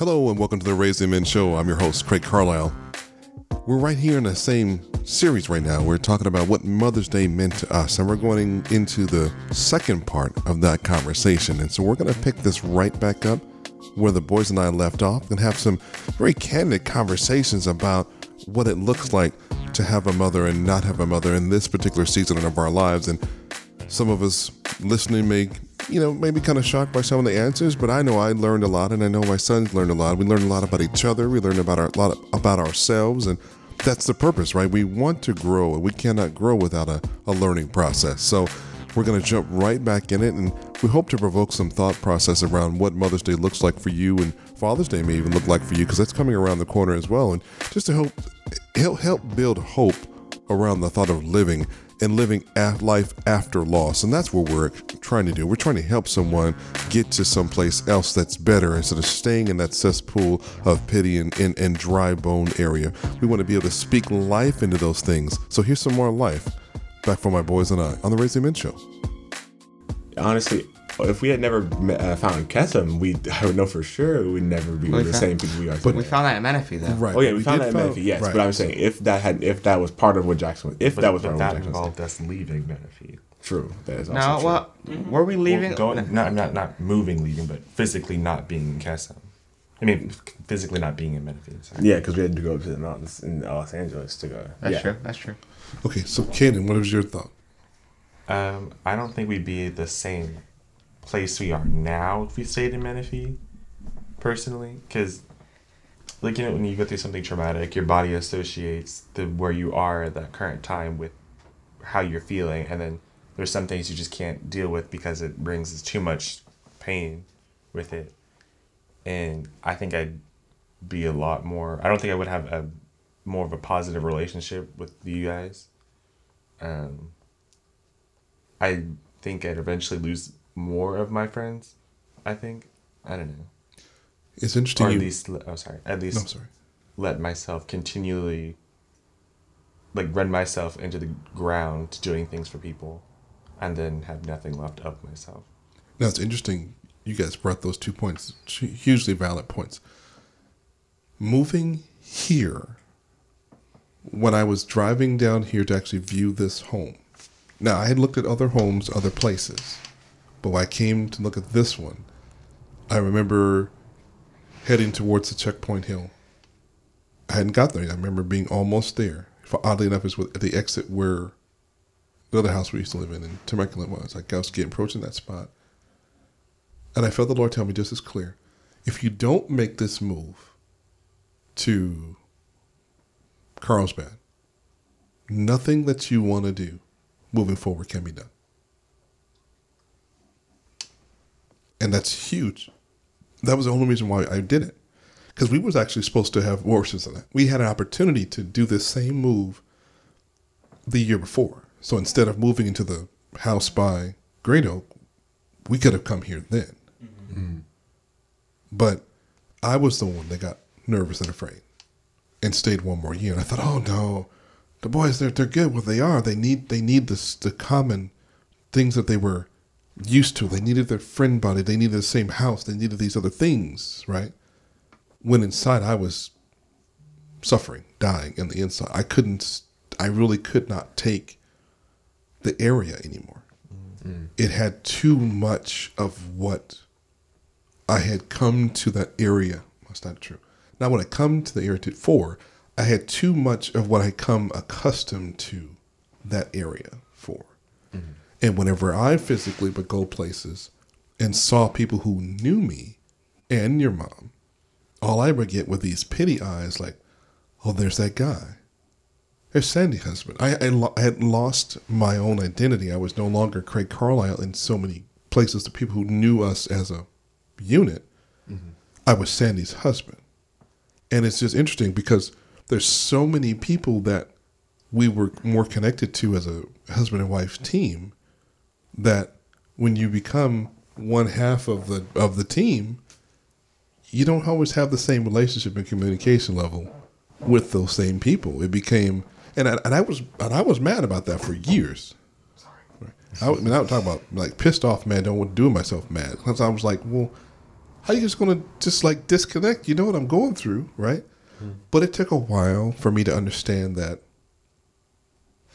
Hello and welcome to the Raising Men Show. I'm your host, Craig Carlisle. We're right here in the same series right now. We're talking about what Mother's Day meant to us, and we're going into the second part of that conversation. And so we're going to pick this right back up where the boys and I left off and have some very candid conversations about what it looks like to have a mother and not have a mother in this particular season of our lives. And some of us listening may you know, maybe kind of shocked by some of the answers, but I know I learned a lot, and I know my sons learned a lot. We learned a lot about each other. We learned about our, a lot about ourselves, and that's the purpose, right? We want to grow, and we cannot grow without a, a learning process. So we're going to jump right back in it, and we hope to provoke some thought process around what Mother's Day looks like for you, and Father's Day may even look like for you, because that's coming around the corner as well, and just to help help help build hope around the thought of living and living life after loss. And that's what we're trying to do. We're trying to help someone get to someplace else that's better instead of staying in that cesspool of pity and, and, and dry bone area. We want to be able to speak life into those things. So here's some more life back for my boys and I on the Raising Men Show. Honestly, if we had never met, uh, found Kesem, we I would know for sure we'd never be the same people we are. But we found that at Menifee, though. Right. Oh yeah, we, we found that at Menifee. Yes, right. but I'm saying if that had if that was part of what Jackson, if but, that was but part that of what involved us leaving Menifee. True. That is also no, true. well, mm-hmm. were we leaving? Well, going, not not not moving, leaving, but physically not being in Kesem. I mean, physically not being in Menifee. Sorry. Yeah, because we had to go up to the mountains in Los Angeles to go. That's yeah. true. That's true. Okay, so Cannon, what was your thought? Um, I don't think we'd be the same place we are now if we stayed in Menifee, personally, because like you know when you go through something traumatic, your body associates the where you are at that current time with how you're feeling, and then there's some things you just can't deal with because it brings too much pain with it, and I think I'd be a lot more. I don't think I would have a more of a positive relationship with you guys. Um, I think I'd eventually lose more of my friends. I think I don't know. It's interesting. Or at least, oh sorry, at least no, sorry. let myself continually, like, run myself into the ground doing things for people, and then have nothing left of myself. Now it's interesting. You guys brought those two points, hugely valid points. Moving here, when I was driving down here to actually view this home. Now I had looked at other homes, other places but when I came to look at this one, I remember heading towards the checkpoint hill. I hadn't got there yet. I remember being almost there. For, Oddly enough, it's at the exit where the other house we used to live in in Temecula was. Like I was getting approaching that spot. And I felt the Lord tell me just as clear if you don't make this move to Carlsbad, nothing that you want to do moving forward can be done. And that's huge. That was the only reason why I did it, because we was actually supposed to have horses in that. We had an opportunity to do this same move the year before. So instead of moving into the house by Great Oak, we could have come here then. Mm-hmm. But I was the one that got nervous and afraid and stayed one more year. And I thought, oh no, the boys they're they're good. Well, they are. They need they need this the common things that they were used to. They needed their friend body. They needed the same house. They needed these other things, right? When inside I was suffering, dying in the inside. I couldn't, I really could not take the area anymore. Mm-hmm. It had too much of what I had come to that area. That's not true. Now, when I come to the area for, I had too much of what I come accustomed to that area for. Mm-hmm. And whenever I physically would go places and saw people who knew me and your mom, all I would get were these pity eyes like, oh, there's that guy. There's Sandy's husband. I, I, lo- I, had lost my own identity. I was no longer Craig Carlisle in so many places. The people who knew us as a unit, mm-hmm. I was Sandy's husband. And it's just interesting because there's so many people that we were more connected to as a husband and wife team that when you become one half of the of the team, you don't always have the same relationship and communication level with those same people. It became, and I, and I was and I was mad about that for years. Sorry, I, I mean, I would talk about like pissed off, man. Don't want to do myself mad because I was like, well, how you just gonna just like disconnect? You know what I'm going through, right? Hmm. But it took a while for me to understand that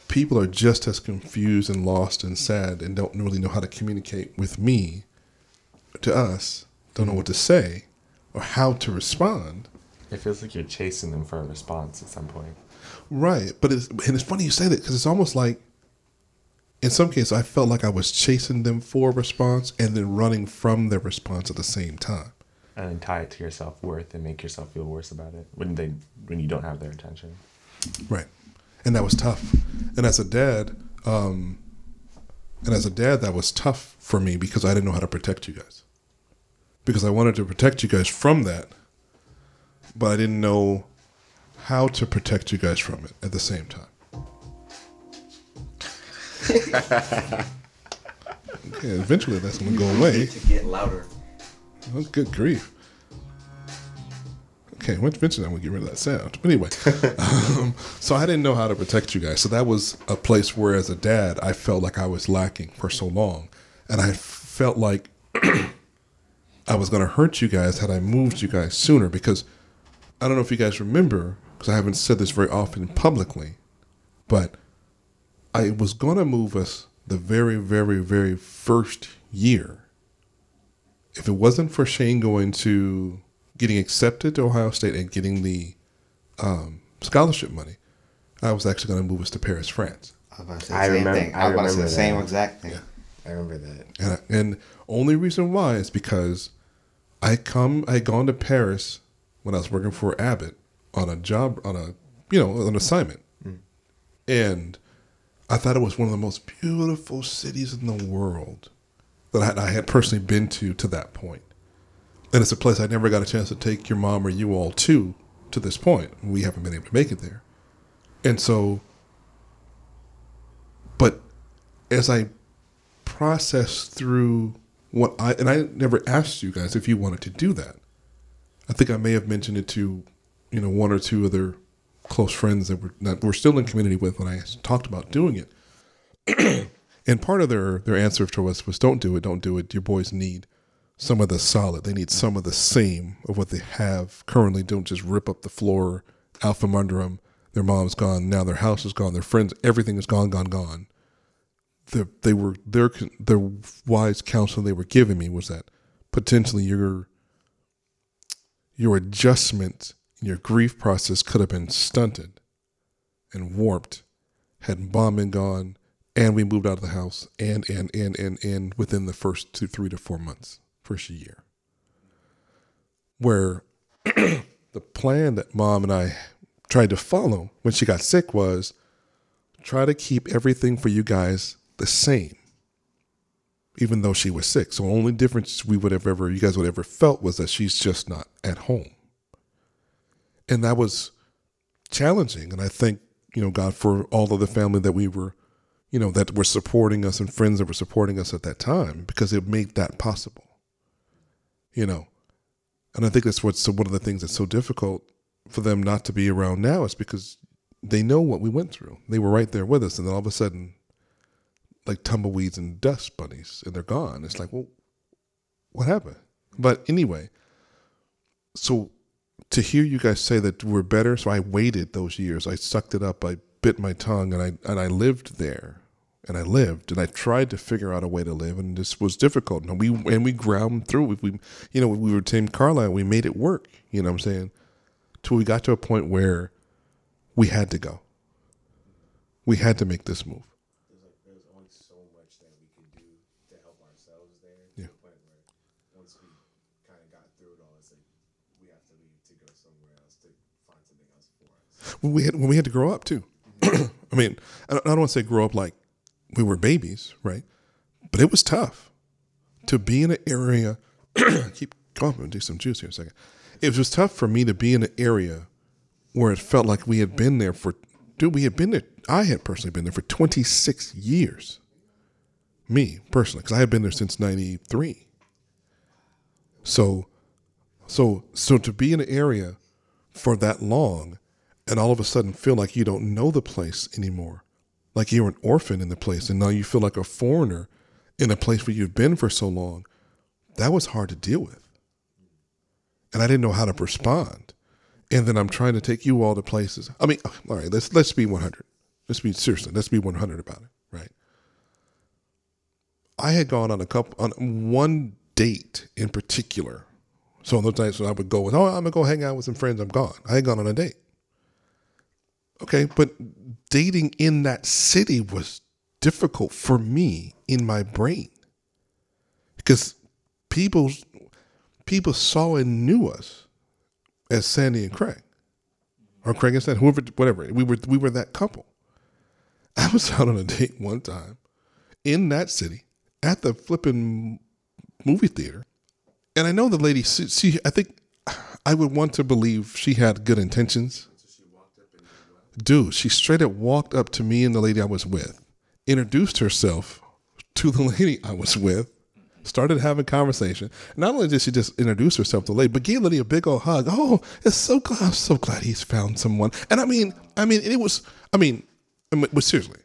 people are just as confused and lost and sad and don't really know how to communicate with me to us, don't know what to say or how to respond. It feels like you're chasing them for a response at some point. Right. But it's and it's funny you say that because it's almost like in some cases I felt like I was chasing them for a response and then running from their response at the same time. And then tie it to your self worth and make yourself feel worse about it when they when you don't have their attention. Right. And that was tough. And as a dad, um, and as a dad, that was tough for me because I didn't know how to protect you guys. Because I wanted to protect you guys from that, but I didn't know how to protect you guys from it at the same time. okay, eventually that's going to go away. To get louder. Oh, good grief. Okay, eventually I'm gonna get rid of that sound. But anyway, um, so I didn't know how to protect you guys. So that was a place where, as a dad, I felt like I was lacking for so long, and I felt like I was gonna hurt you guys had I moved you guys sooner. Because I don't know if you guys remember, because I haven't said this very often publicly, but I was gonna move us the very, very, very first year if it wasn't for Shane going to getting accepted to Ohio State and getting the um, scholarship money, I was actually going to move us to Paris, France. I was about to say I the same remember- thing. I I was about to say the same that. exact thing. I remember that. And, and only reason why is because I come I had gone to Paris when I was working for Abbott on a job on a you know an assignment, and I thought it was one of the most beautiful cities in the world that I had, I had personally been to to that point. And it's a place I never got a chance to take your mom or you all to to this point. We haven't been able to make it there, and so. But as I process through what I and I never asked you guys if you wanted to do that. I think I may have mentioned it to, you know, one or two other close friends that were that we're still in community with when I talked about doing it. and part of their their answer to us was, "Don't do it, don't do it. Your boys need some of the solid. They need some of the same of what they have currently. Don't just rip up the floor out from under them. Their mom's gone. Now their house is gone. Their friends, everything is gone, gone, gone." the, they were their their wise counsel they were giving me was that potentially your your adjustment your grief process could have been stunted and warped had mom been gone and we moved out of the house and and and and and within the first two three to four months first year where the plan that mom and I tried to follow when she got sick was try to keep everything for you guys the same, even though she was sick. So the only difference we would have ever, you guys would have ever felt was that she's just not at home. And that was challenging. And I thank, you know, God for all of the family that we were, you know, that were supporting us and friends that were supporting us at that time because it made that possible, you know. And I think that's what's so one of the things that's so difficult for them not to be around now is because they know what we went through. They were right there with us, and then all of a sudden, like tumbleweeds and dust bunnies, and they're gone. It's like, well, what happened? But anyway, so to hear you guys say that we're better, so I waited those years. I sucked it up. I bit my tongue, and I and I lived there, and I lived, and I tried to figure out a way to live, and this was difficult. And we and we ground through. it. We, you know, we were Team Carlisle. We made it work. You know what I'm saying? Till we got to a point where we had to go. We had to make this move. There's like there's only so much that we could do to help ourselves there. Yeah. the point where once we kind of got through it all, it's like we have to leave to go somewhere else to find something else for us. when we had when we had to grow up too. I mean, I don't, I don't want to say grow up like we were babies, right? But it was tough to be in an area. keep and do some juice here a second. It was tough for me to be in an area where it felt like we had been there for. Dude, we had been there. I had personally been there for 26 years. Me personally, because I had been there since '93. So, so, so to be in an area for that long and all of a sudden feel like you don't know the place anymore. Like you're an orphan in the place and now you feel like a foreigner in a place where you've been for so long. That was hard to deal with. and I didn't know how to respond. And then I'm trying to take you all to places. I mean, all right, let's let's be 100. Let's be seriously. Let's be 100 about it, right? I had gone on a couple on one date in particular. So on those nights when I would go with, oh, I'm gonna go hang out with some friends, I'm gone. I had gone on a date. Okay, but dating in that city was difficult for me in my brain because people people saw and knew us as Sandy and Craig, or Craig and Sandy, whoever, whatever. We were we were that couple. I was out on a date one time in that city at the flipping movie theater, and I know the lady. She, she I think I would want to believe she had good intentions. Dude, she straight up walked up to me and the lady I was with, introduced herself to the lady I was with, started having conversation. Not only did she just introduce herself to the lady, but gave the lady a big old hug. Oh, it's so glad I'm so glad he's found someone. And I mean, I mean, it was. I mean, I mean, but seriously,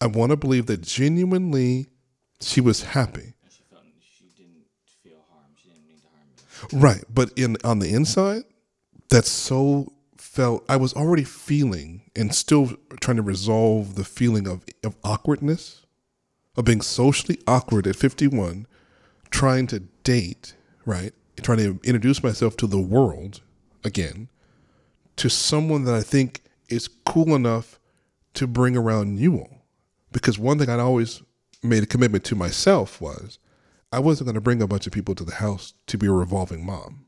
I want to believe that genuinely she was happy. She felt she didn't feel harm. She didn't to harm. Right, but in on the inside, that's so felt. I was already feeling and still trying to resolve the feeling of of awkwardness, of being socially awkward at fifty one, trying to date. Right, trying to introduce myself to the world again, to someone that I think is cool enough to bring around you all. Because one thing I'd always made a commitment to myself was I wasn't going to bring a bunch of people to the house to be a revolving mom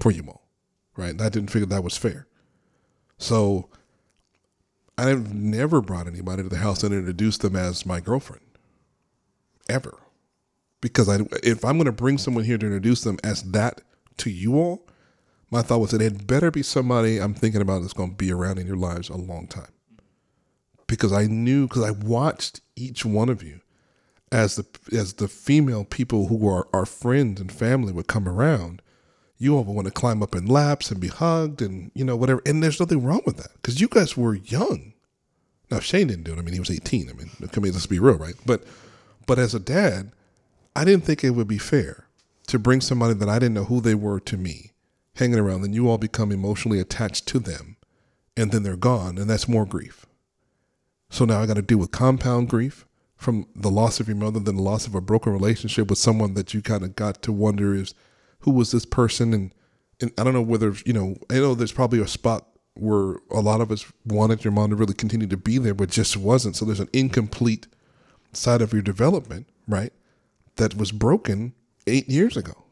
for you all, right? And I didn't figure that was fair. So I've never brought anybody to the house and introduced them as my girlfriend, ever. Because I, if I'm going to bring someone here to introduce them as that to you all, my thought was that it better be somebody I'm thinking about that's going to be around in your lives a long time. Because I knew, because I watched each one of you as the as the female people who are our friends and family would come around, you all want to climb up in laps and be hugged and you know whatever. And there's nothing wrong with that because you guys were young. Now Shane didn't do it. I mean, he was 18. I mean, I mean, let's be real, right? But but as a dad, I didn't think it would be fair to bring somebody that I didn't know who they were to me, hanging around, then you all become emotionally attached to them, and then they're gone, and that's more grief. So now I got to deal with compound grief from the loss of your mother, then the loss of a broken relationship with someone that you kind of got to wonder is who was this person, and and I don't know whether you know. I know there's probably a spot where a lot of us wanted your mom to really continue to be there, but just wasn't. So there's an incomplete side of your development, right? That was broken eight years ago.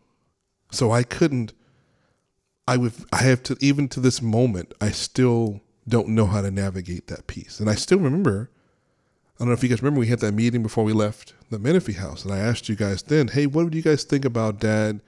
So I couldn't. I would. I have to even to this moment. I still don't know how to navigate that piece, and I still remember. I don't know if you guys remember we had that meeting before we left the Menifee house, and I asked you guys then, "Hey, what would you guys think about Dad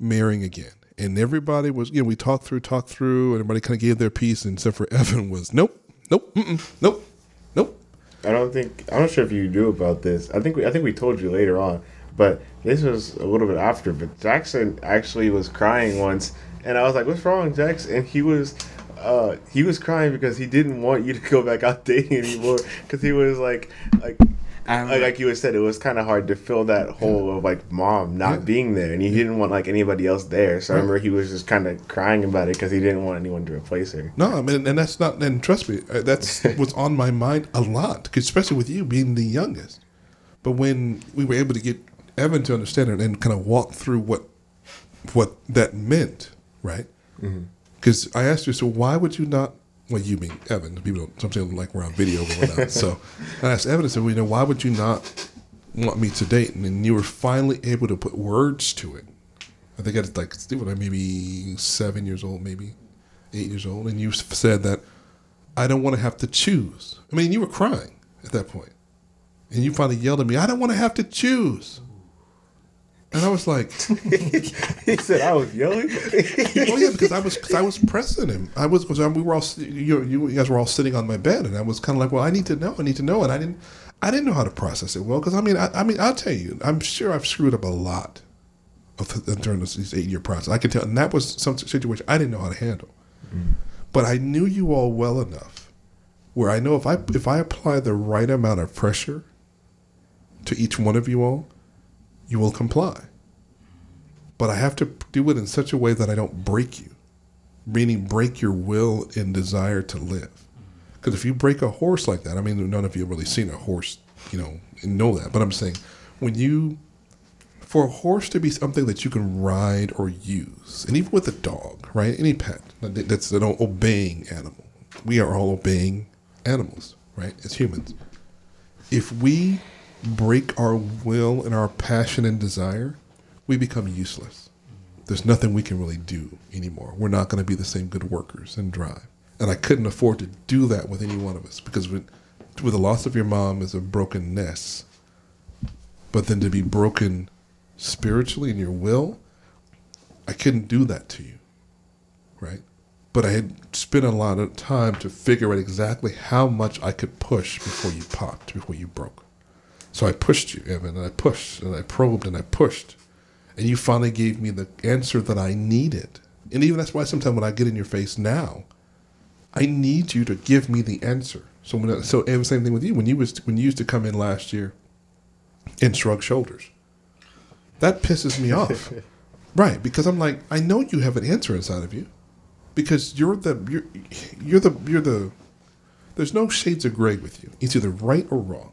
marrying again?" And everybody was, you know, we talked through, talked through, and everybody kind of gave their piece, and except for Evan was, "Nope, nope, nope, nope." I don't think I'm not sure if you knew about this. I think we, I think we told you later on, but this was a little bit after. But Jackson actually was crying once, and I was like, "What's wrong, Jackson?" And he was. Uh, he was crying because he didn't want you to go back out dating anymore because he was like like like, like you had said, it was kind of hard to fill that hole of like mom not Yeah. being there, and he didn't want like anybody else there. So I remember he was just kind of crying about it because he didn't want anyone to replace her. No, I mean, and that's not. And trust me, uh, that's was on my mind a lot, especially with you being the youngest. But when we were able to get Evan to understand it and kind of walk through what what that meant, right? Because I asked you, so why would you not? Well, you mean Evan? People don't sometimes like we're on video or whatnot. so I asked Evan, I said, well, you know, why would you not want me to date? And then you were finally able to put words to it. I think I was like, I maybe seven years old, maybe eight years old, and you said that I don't want to have to choose. I mean, you were crying at that point, and you finally yelled at me, "I don't want to have to choose." And I was like, he said I was yelling. "Oh yeah," because I was because I was pressing him. I was because we were all you, you guys were all sitting on my bed, and I was kind of like, "Well, I need to know. I need to know," and I didn't I didn't know how to process it well because I mean I, I mean I'll tell you, I'm sure I've screwed up a lot of during this, this eight year process. I can tell, and that was some situation I didn't know how to handle. Mm-hmm. But I knew you all well enough where I know if I if I apply the right amount of pressure to each one of you all, you will comply. but I have to do it in such a way that I don't break you, meaning break your will and desire to live. Because if you break a horse like that, I mean, none of you have really seen a horse, you know, and know that. But I'm saying, when you, for a horse to be something that you can ride or use, and even with a dog, right? Any pet that's an obeying animal. We are all obeying animals, right? As humans. If we break our will and our passion and desire, we become useless. There's nothing we can really do anymore. We're not going to be the same good workers and drive. And I couldn't afford to do that with any one of us because with, with the loss of your mom is a broken nest. But then to be broken spiritually in your will, I couldn't do that to you. Right? But I had spent a lot of time to figure out exactly how much I could push before you popped, before you broke. So I pushed you, Evan, and I pushed and I probed and I pushed. And you finally gave me the answer that I needed. And even that's why sometimes when I get in your face now, I need you to give me the answer. So when I, so Evan, same thing with you. When you was when you used to come in last year and shrug shoulders, that pisses me off. right, because I'm like, I know you have an answer inside of you. Because you're the you're you're the you're the there's no shades of gray with you. It's either right or wrong.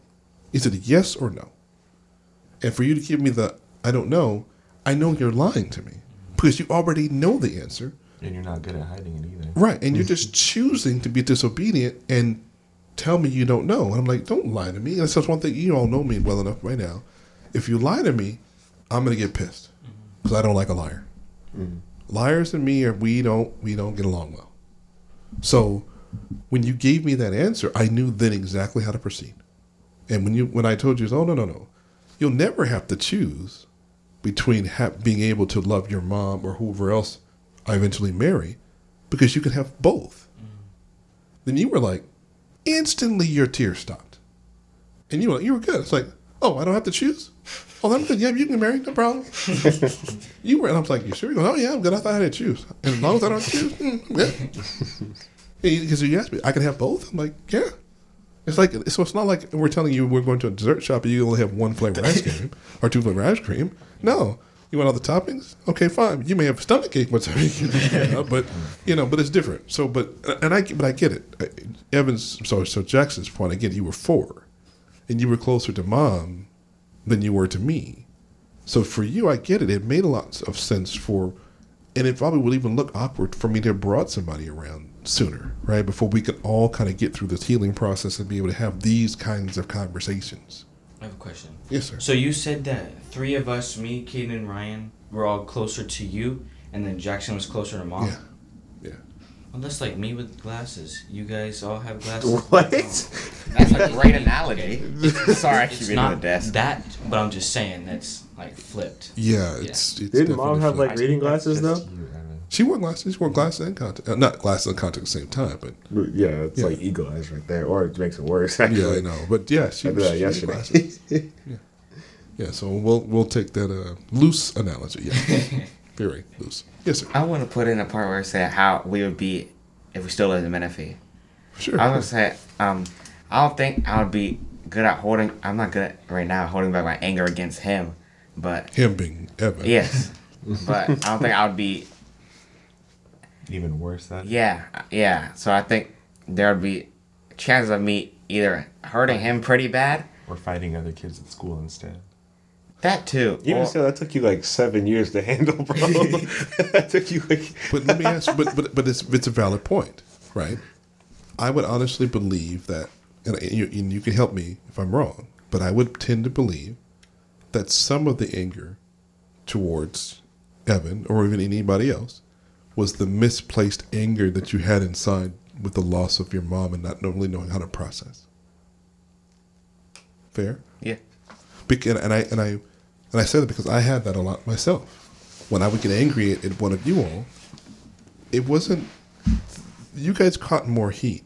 It's either yes or no. And for you to give me the I don't know, I know you're lying to me. Because you already know the answer. And you're not good at hiding it either. Right. And you're just choosing to be disobedient and tell me you don't know. And I'm like, don't lie to me. And that's just one thing you all know me well enough right now. If you lie to me, I'm gonna get pissed. Because I don't like a liar. Mm-hmm. Liars and me are we don't we don't get along well. So when you gave me that answer, I knew then exactly how to proceed. And when you when I told you, oh no no no, you'll never have to choose between ha- being able to love your mom or whoever else I eventually marry, because you can have both. Then you were like, instantly your tears stopped, and you were you were good. It's like, oh, I don't have to choose. Oh, I'm good. Yeah, you can marry, no problem. you were, and I was like, you sure? He goes, oh yeah, I'm good. I thought I had to choose, and as long as I don't choose, mm, yeah. Because you asked me, I can have both. I'm like, yeah. It's like so. It's not like we're telling you we're going to a dessert shop and you only have one flavor ice cream or two flavor ice cream. No, you want all the toppings? Okay, fine. You may have stomach ache once a you know, but you know, but it's different. So, but and I but I get it. Evans. So so Jackson's point again. You were four, and you were closer to mom than you were to me. So for you, I get it. It made a lot of sense for, and it probably would even look awkward for me to have brought somebody around sooner, right? Before we could all kind of get through this healing process and be able to have these kinds of conversations. I have a question. Yes, sir. So you said that three of us, me, Caden, and Rhyen, were all closer to you, and then Jackson was closer to mom. Yeah. Yeah. Well, that's like me with glasses. You guys all have glasses. What? That's a great analogy. Sorry, I keep It's the not desk. that, but I'm just saying that's like flipped. Yeah, it's, it's Didn't mom have flipped. like reading glasses though? Just you, Evan. She wore glasses. She wore glasses and contact. Uh, not glasses and contact at the same time, but Yeah, it's Yeah. like eagle eyes right there, or it makes it worse. yeah, I know. But yeah, she I was did that she wore yesterday. glasses. Yeah, so we'll we'll take that uh, loose analogy. Yeah, very loose. Yes, sir. I want to put in a part where I say how we would be if we still lived in Menifee. Sure. I was gonna say, um, I don't think I would be good at holding. I'm not good at right now holding back my anger against him, but Him being Evan. yes, but I don't think I would be. Even worse than Yeah, yeah. So I think there would be chances of me either hurting him pretty bad. or fighting other kids at school instead. That too. Even or- so, that took you like seven years to handle, bro. that took you like. But let me ask. But but but it's it's a valid point, right? I would honestly believe that, and you, and you can help me if I'm wrong, but I would tend to believe that some of the anger towards Evan or even anybody else was the misplaced anger that you had inside with the loss of your mom and not really knowing how to process. Fair. yeah. Bec- and I and I and I say that because I had that a lot myself. When I would get angry at, at one of you all, it wasn't you guys caught more heat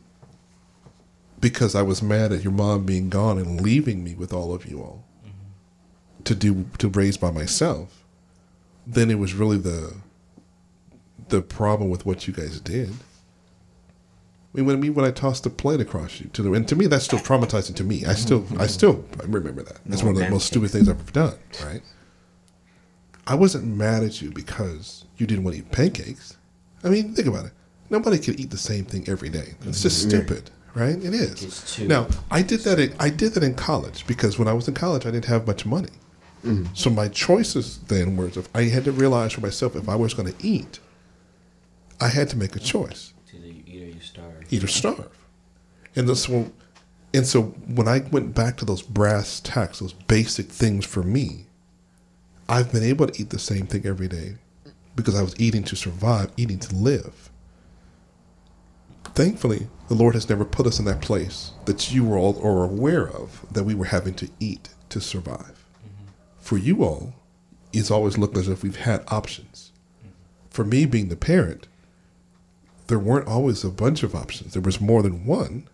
because I was mad at your mom being gone and leaving me with all of you all mm-hmm. to do to raise by myself. Then it was really the the problem with what you guys did. I mean, when me when I tossed the plate across you to the and to me that's still traumatizing to me. I still I still I remember that. That's one of the most stupid things I've ever done. Right. I wasn't mad at you because you didn't want to eat pancakes. I mean, think about it. Nobody can eat the same thing every day. It's just stupid, right? It is. Now, I did that. In, I did that in college because when I was in college, I didn't have much money. So my choices then were if I had to realize for myself if I was going to eat, I had to make a choice It's either you eat or you starve. eat or starve. And this will, and so when I went back to those brass tacks, those basic things for me, I've been able to eat the same thing every day because I was eating to survive, eating to live. Thankfully, the Lord has never put us in that place that you all are aware of that we were having to eat to survive. Mm-hmm. For you all, it's always looked as if we've had options. Mm-hmm. For me, being the parent, there weren't always a bunch of options. There was more than one,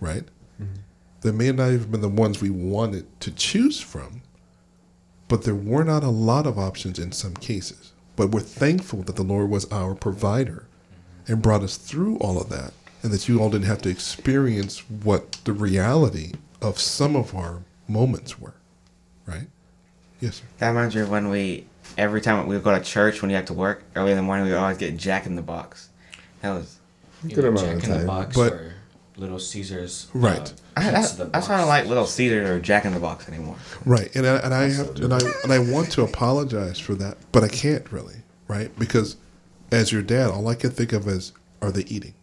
right? Mm-hmm. There may not even been the ones we wanted to choose from, but there were not a lot of options in some cases. But we're thankful that the Lord was our provider and brought us through all of that, and that you all didn't have to experience what the reality of some of our moments were, right? Yes, sir. That reminds me of when we, every time we would go to church when you have to work early in the morning, we would always get Jack in the Box. That was, Good amount Jack of in the box But- or Little Caesars. Uh, right. I, pizza that's, the that's box. not like Little Caesar or Jack in the Box anymore. Right, and I, and I have and I and I want to apologize for that, but I can't really, right? Because as your dad, all I can think of is, are they eating?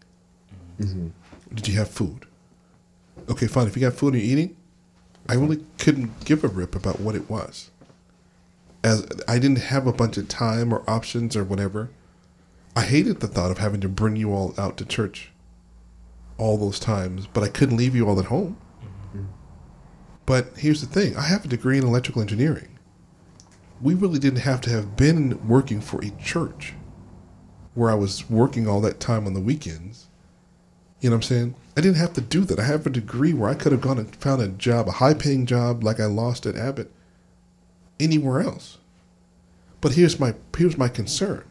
Mm-hmm. Did you have food? Okay, fine. If you got food and you're eating, I really couldn't give a rip about what it was. As I didn't have a bunch of time or options or whatever. I hated the thought of having to bring you all out to church all those times, but I couldn't leave you all at home. But here's the thing I have a degree in electrical engineering. We really didn't have to have been working for a church where I was working all that time on the weekends. You know what I'm saying? I didn't have to do that. I have a degree where I could have gone and found a job, a high paying job like I lost at Abbott, anywhere else. But here's my here's my concern.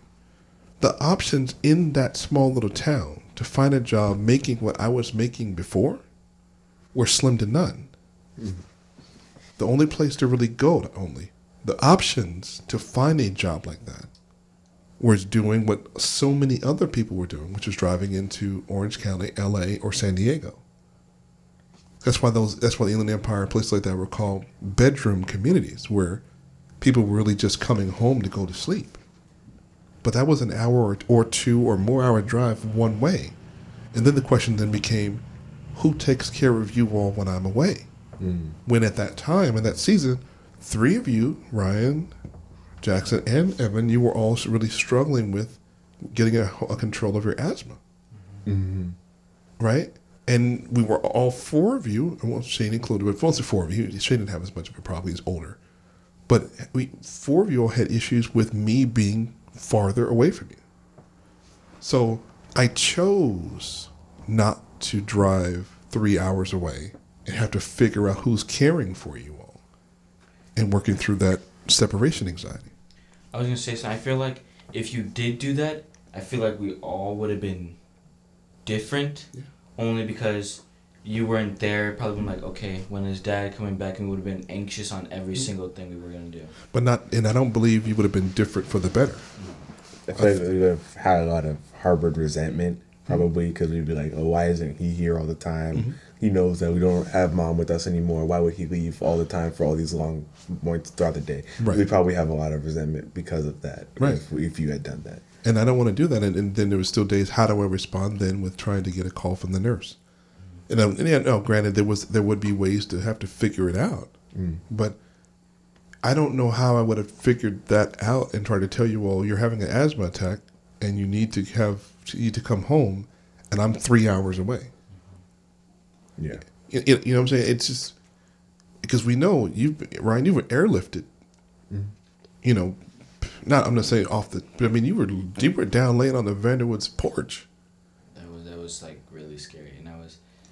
The options in that small little town to find a job making what I was making before were slim to none. Mm-hmm. The only place to really go to only the options to find a job like that was doing what so many other people were doing which was driving into orange county la or san diego. That's why those that's why the inland empire and places like that were called bedroom communities where people were really just coming home to go to sleep but that was an hour or, or two or more hour drive one way and then the question then became who takes care of you all when i'm away hmm. when at that time in that season, three of you, Rhyen, Jackson, and Evan, you were all really struggling with getting a, a control of your asthma, mm-hmm. right? And we were all four of you, well, Shane included, but mostly four of you. Shane didn't have as much of a problem; he's older. But we four of you all had issues with me being farther away from you. So I chose not to drive three hours away and have to figure out who's caring for you all and working through that separation anxiety. I was gonna say so. I feel like if you did do that, I feel like we all would have been different. Only because you weren't there. Probably been like, okay, when is dad coming back? And we would have been anxious on every single thing we were gonna do. But not, and I don't believe you would have been different for the better. I feel like we would have had a lot of harbored resentment, probably because we'd be like, "Oh, why isn't he here all the time? Mm-hmm. He knows that we don't have mom with us anymore. Why would he leave all the time for all these long points throughout the day?" Right. We probably have a lot of resentment because of that. Right. If, if you had done that. And I don't want to do that. And, and then there was still days. How do I respond then with trying to get a call from the nurse? And, um, and yeah, no, granted, there was there would be ways to have to figure it out, but I don't know how I would have figured that out and tried to tell you, well, you're having an asthma attack and you need to have you need to come home, and I'm three hours away. Yeah. You, you you know what I'm saying? It's just because we know you, Rhyen, you were airlifted. You know, not I'm not saying off the, but I mean you were you were down laying on the Vanderwood's porch. That was that was like really scary, and I was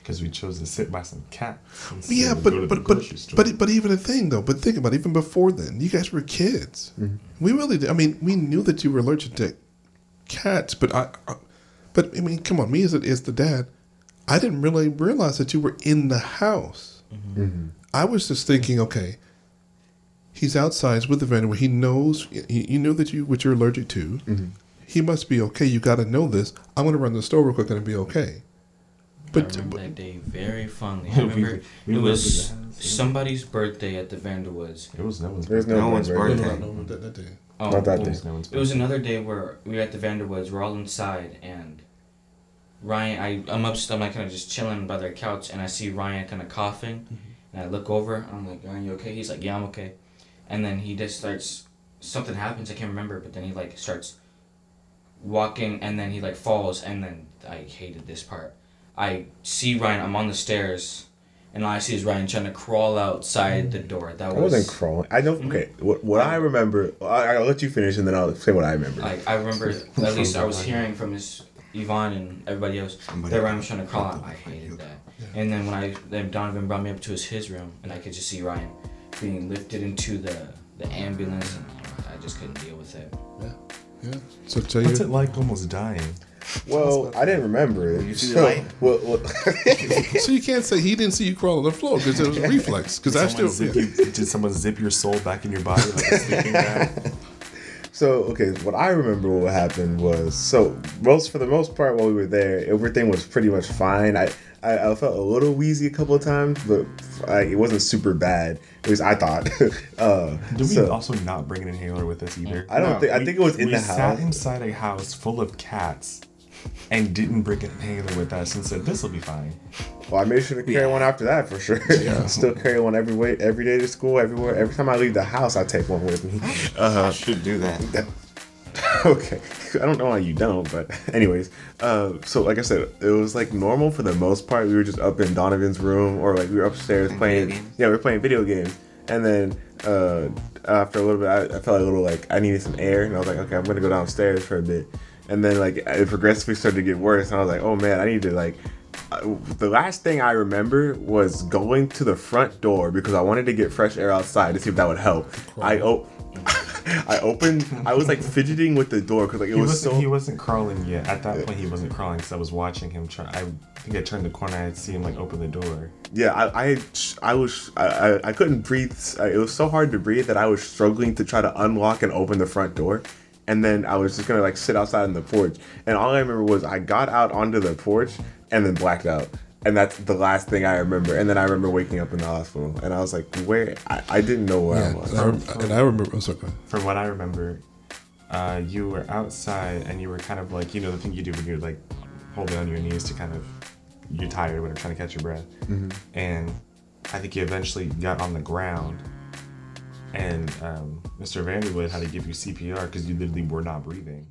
Because we chose to sit by some cats. instead Yeah, of but but but store. but but even a thing though. But think about it, even before then, you guys were kids. Mm-hmm. We really, did, I mean, we knew that you were allergic to cats, but I, I but I mean, come on, me as a, as the dad, I didn't really realize that you were in the house. Mm-hmm. Mm-hmm. I was just thinking, okay, He's outside with the Vanderwood. He knows. He, you know that you what you're allergic to. He must be okay. You got to know this. I'm going to run the store real quick and be okay. I remember but that day very fondly. I remember we it was in the house, yeah. somebody's birthday at the Vanderwoods. It was no one's birthday. no, No one's no, birthday. no, no, no, that, that day. Oh, Not that well, day. It was no one's It was another day where we were at the Vanderwoods. We're all inside, and Rhyen, I, I'm up, I'm like kind of just chilling by their couch, and I see Rhyen kind of coughing, mm-hmm. and I look over. I'm like, "Are you okay?" He's like, "Yeah, I'm okay." And then he just starts. Something happens. I can't remember, but then he like starts walking, and then he like falls, and then I hated this part. I see Rhyen. I'm on the stairs, and all I see is Rhyen trying to crawl outside the door. That I was. wasn't crawling. I know. Okay, mm-hmm. what, what I remember, I, I'll let you finish and then I'll say what I remember. Like I remember, at least I was hearing from his Yvonne and everybody else that Rhyen was trying to crawl out. I hated that. And then when I then Donovan brought me up to his his room, and I could just see Rhyen being lifted into the the ambulance, and I just couldn't deal with it. Yeah. yeah. So tell you, What's it like almost dying? Well, I didn't remember it. You see the so, light? well, well, So you can't say he didn't see you crawl on the floor because it was a reflex. Because I still. zip you, did someone zip your soul back in your body like a sleeping bag? So okay, what I remember what happened was so most for the most part while we were there, everything was pretty much fine. I I, I felt a little wheezy a couple of times, but I, it wasn't super bad. At least I thought. uh, Did we so, also not bring an inhaler with us either? I don't No, think I We- think it was in we the sat house. inside a house full of cats and didn't bring an inhaler with us and said this will be fine. Well, I made sure to carry one after that for sure. Yeah. Still carry one every way, every day to school, everywhere. Every time I leave the house, I take one with me. Uh, I should do that. okay. I don't know why you don't, but anyways. Uh, so like I said, it was like normal for the most part. We were just up in Donovan's room, or like we were upstairs Playing playing. games? Yeah, we were playing video games, and then uh, after a little bit, I, I felt a little like I needed some air, and I was like, okay, I'm gonna go downstairs for a bit. And then like it progressively started to get worse, and I was like, oh man, I need to like. The last thing I remember was going to the front door because I wanted to get fresh air outside to see if that would help. I oh, I opened. I was like fidgeting with the door because like it He was so. he wasn't crawling yet. At that point, he wasn't crawling because I was watching him try. I think I turned the corner. I would see him like open the door. Yeah, I, I, I was, I, I couldn't breathe. It was so hard to breathe that I was struggling to try to unlock and open the front door. And then I was just gonna like sit outside on the porch. And all I remember was I got out onto the porch and then blacked out. And that's the last thing I remember. And then I remember waking up in the hospital. And I was like, where? I, I didn't know where I was. and I, rem- and I remember. Oh, sorry. From what I remember, uh, you were outside and you were kind of like you know the thing you do when you're like holding on your knees to kind of you're tired when you're trying to catch your breath. And I think you eventually got on the ground. And um, Mr. Vanderwood had to give you CPR because you literally were not breathing.